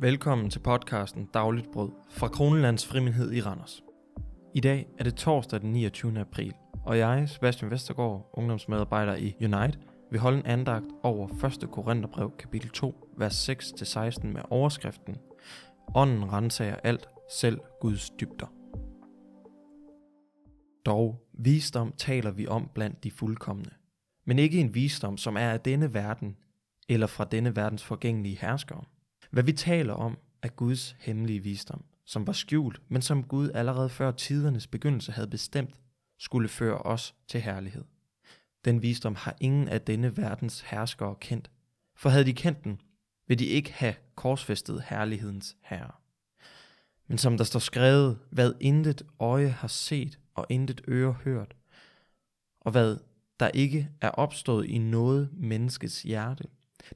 Velkommen til podcasten Dagligt Brød fra Kronelands Frimindhed i Randers. I dag er det torsdag den 29. april, og jeg, Sebastian Vestergaard, ungdomsmedarbejder i Unite, vil holde en andagt over 1. Korintherbrev kapitel 2, vers 6-16 med overskriften Ånden renser alt, selv Guds dybder. Dog, visdom taler vi om blandt de fuldkommende, men ikke en visdom, som er af denne verden eller fra denne verdens forgængelige herskere. Hvad vi taler om, er Guds hemmelige visdom, som var skjult, men som Gud allerede før tidernes begyndelse havde bestemt, skulle føre os til herlighed. Den visdom har ingen af denne verdens herskere kendt, for havde de kendt den, vil de ikke have korsfæstet herlighedens herre. Men som der står skrevet, hvad intet øje har set og intet øre hørt, og hvad der ikke er opstået i noget menneskes hjerte.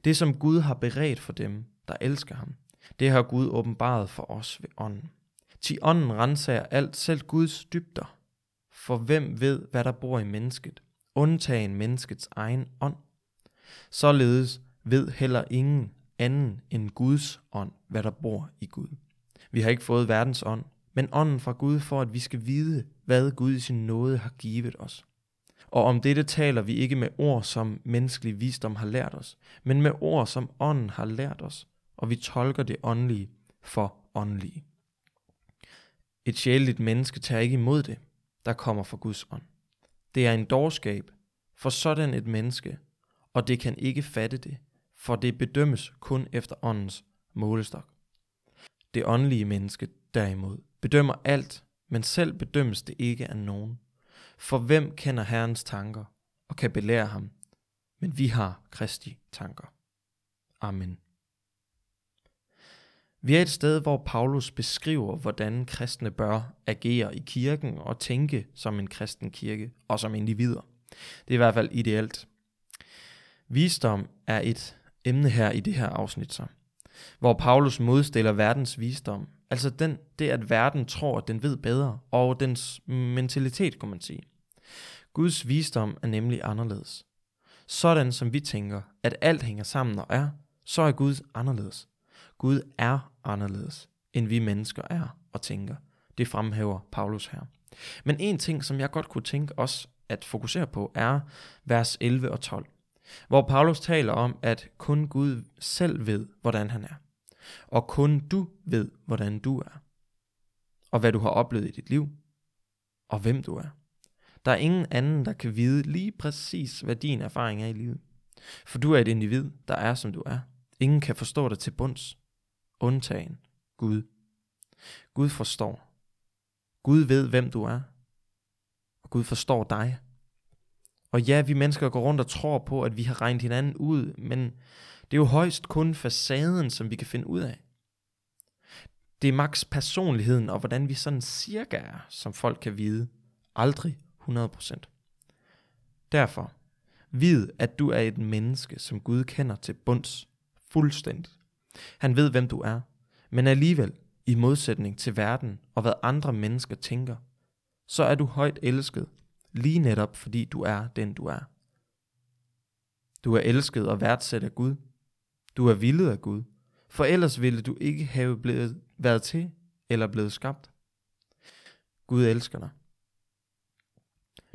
Det som Gud har beredt for dem, der elsker ham. Det har Gud åbenbaret for os ved ånden. Til ånden renser alt, selv Guds dybder. For hvem ved, hvad der bor i mennesket, undtagen menneskets egen ånd? Således ved heller ingen anden end Guds ånd, hvad der bor i Gud. Vi har ikke fået verdens ånd, men ånden fra Gud for, at vi skal vide, hvad Gud i sin nåde har givet os. Og om dette taler vi ikke med ord, som menneskelig visdom har lært os, men med ord, som ånden har lært os, og vi tolker det åndelige for åndelige. Et sjældent menneske tager ikke imod det, der kommer fra Guds ånd. Det er en dårskab for sådan et menneske, og det kan ikke fatte det, for det bedømmes kun efter åndens målestok. Det åndelige menneske derimod bedømmer alt, men selv bedømmes det ikke af nogen. For hvem kender Herrens tanker og kan belære ham? Men vi har Kristi tanker. Amen. Vi er et sted, hvor Paulus beskriver, hvordan kristne bør agere i kirken og tænke som en kristen kirke og som individer. Det er i hvert fald ideelt. Visdom er et emne her i det her afsnit så, hvor Paulus modstiller verdens visdom. Altså den, det, at verden tror, at den ved bedre, og dens mentalitet, kunne man sige. Guds visdom er nemlig anderledes. Sådan som vi tænker, at alt hænger sammen og er, så er Gud anderledes. Gud er anderledes, end vi mennesker er og tænker. Det fremhæver Paulus her. Men en ting, som jeg godt kunne tænke os at fokusere på, er vers 11 og 12, hvor Paulus taler om, at kun Gud selv ved, hvordan han er. Og kun du ved, hvordan du er. Og hvad du har oplevet i dit liv. Og hvem du er. Der er ingen anden, der kan vide lige præcis, hvad din erfaring er i livet. For du er et individ, der er, som du er. Ingen kan forstå dig til bunds undtagen Gud. Gud forstår. Gud ved, hvem du er. Og Gud forstår dig. Og ja, vi mennesker går rundt og tror på, at vi har regnet hinanden ud, men det er jo højst kun facaden, som vi kan finde ud af. Det er maks personligheden og hvordan vi sådan cirka er, som folk kan vide. Aldrig 100%. Derfor, vid, at du er et menneske, som Gud kender til bunds fuldstændigt. Han ved, hvem du er, men alligevel, i modsætning til verden og hvad andre mennesker tænker, så er du højt elsket, lige netop fordi du er den du er. Du er elsket og værdsat af Gud. Du er villet af Gud, for ellers ville du ikke have blevet, været til eller blevet skabt. Gud elsker dig.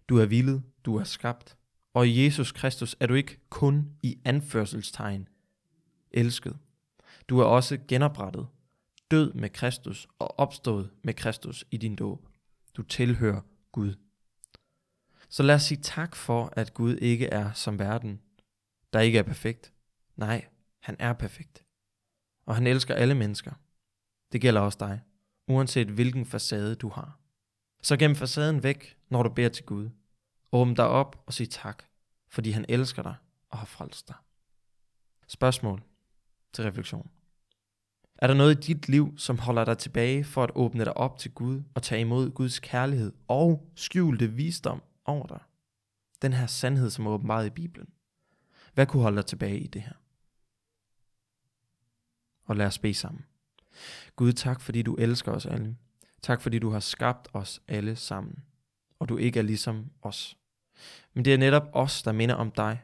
Du er villet, du er skabt, og i Jesus Kristus er du ikke kun i anførselstegn elsket. Du er også genoprettet, død med Kristus og opstået med Kristus i din dåb. Du tilhører Gud. Så lad os sige tak for, at Gud ikke er som verden, der ikke er perfekt. Nej, han er perfekt. Og han elsker alle mennesker. Det gælder også dig, uanset hvilken facade du har. Så gem facaden væk, når du beder til Gud. Åbn dig op og sig tak, fordi han elsker dig og har frelst dig. Spørgsmål til refleksion. Er der noget i dit liv, som holder dig tilbage for at åbne dig op til Gud og tage imod Guds kærlighed og skjulte visdom over dig? Den her sandhed, som er åbenbart i Bibelen. Hvad kunne holde dig tilbage i det her? Og lad os bede sammen. Gud, tak fordi du elsker os alle. Tak fordi du har skabt os alle sammen. Og du ikke er ligesom os. Men det er netop os, der minder om dig.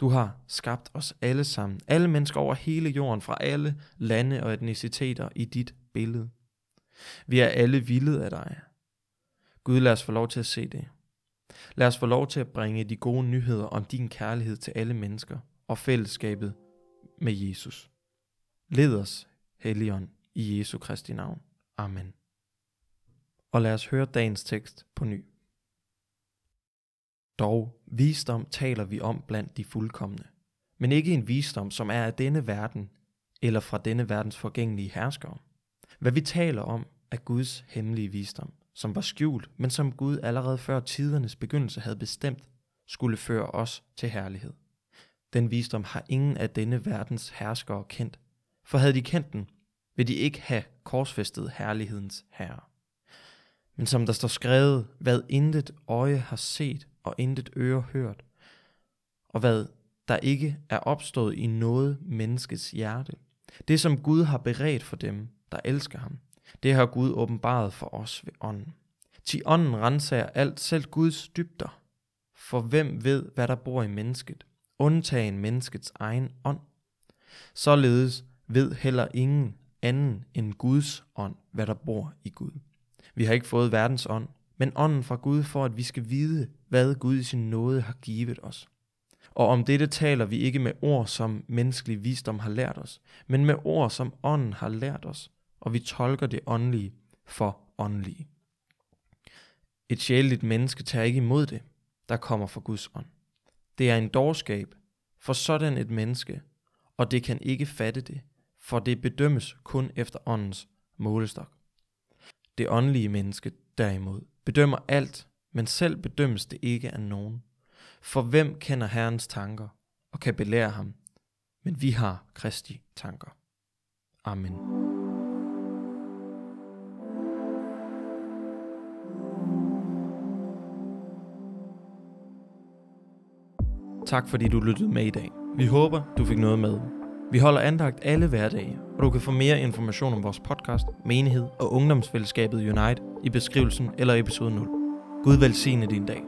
Du har skabt os alle sammen, alle mennesker over hele jorden, fra alle lande og etniciteter i dit billede. Vi er alle vilde af dig. Gud, lad os få lov til at se det. Lad os få lov til at bringe de gode nyheder om din kærlighed til alle mennesker og fællesskabet med Jesus. Led os, Helligånd, i Jesu Kristi navn. Amen. Og lad os høre dagens tekst på ny. Dog, visdom taler vi om blandt de fuldkommende, men ikke en visdom, som er af denne verden eller fra denne verdens forgængelige herskere. Hvad vi taler om, er Guds hemmelige visdom, som var skjult, men som Gud allerede før tidernes begyndelse havde bestemt, skulle føre os til herlighed. Den visdom har ingen af denne verdens herskere kendt, for havde de kendt den, vil de ikke have korsfæstet herlighedens herre. Men som der står skrevet, hvad intet øje har set og intet øre hørt, og hvad der ikke er opstået i noget menneskets hjerte. Det som Gud har beredt for dem, der elsker ham, det har Gud åbenbaret for os ved ånden. Til ånden renser alt, selv Guds dybder. For hvem ved, hvad der bor i mennesket, undtagen menneskets egen ånd? Således ved heller ingen anden end Guds ånd, hvad der bor i Gud. Vi har ikke fået verdens ånd, men ånden fra Gud for, at vi skal vide, hvad Gud i sin nåde har givet os. Og om dette taler vi ikke med ord, som menneskelig visdom har lært os, men med ord, som ånden har lært os, og vi tolker det åndelige for åndelige. Et sjældent menneske tager ikke imod det, der kommer fra Guds ånd. Det er en dårskab for sådan et menneske, og det kan ikke fatte det, for det bedømmes kun efter åndens målestok. Det åndelige menneske derimod bedømmer alt, men selv bedømmes det ikke af nogen. For hvem kender Herrens tanker og kan belære ham? Men vi har Kristi tanker. Amen. Tak fordi du lyttede med i dag. Vi håber, du fik noget med. Vi holder andagt alle hverdage, og du kan få mere information om vores podcast, menighed og ungdomsfællesskabet Unite i beskrivelsen eller episode 0. Gud velsigne din dag.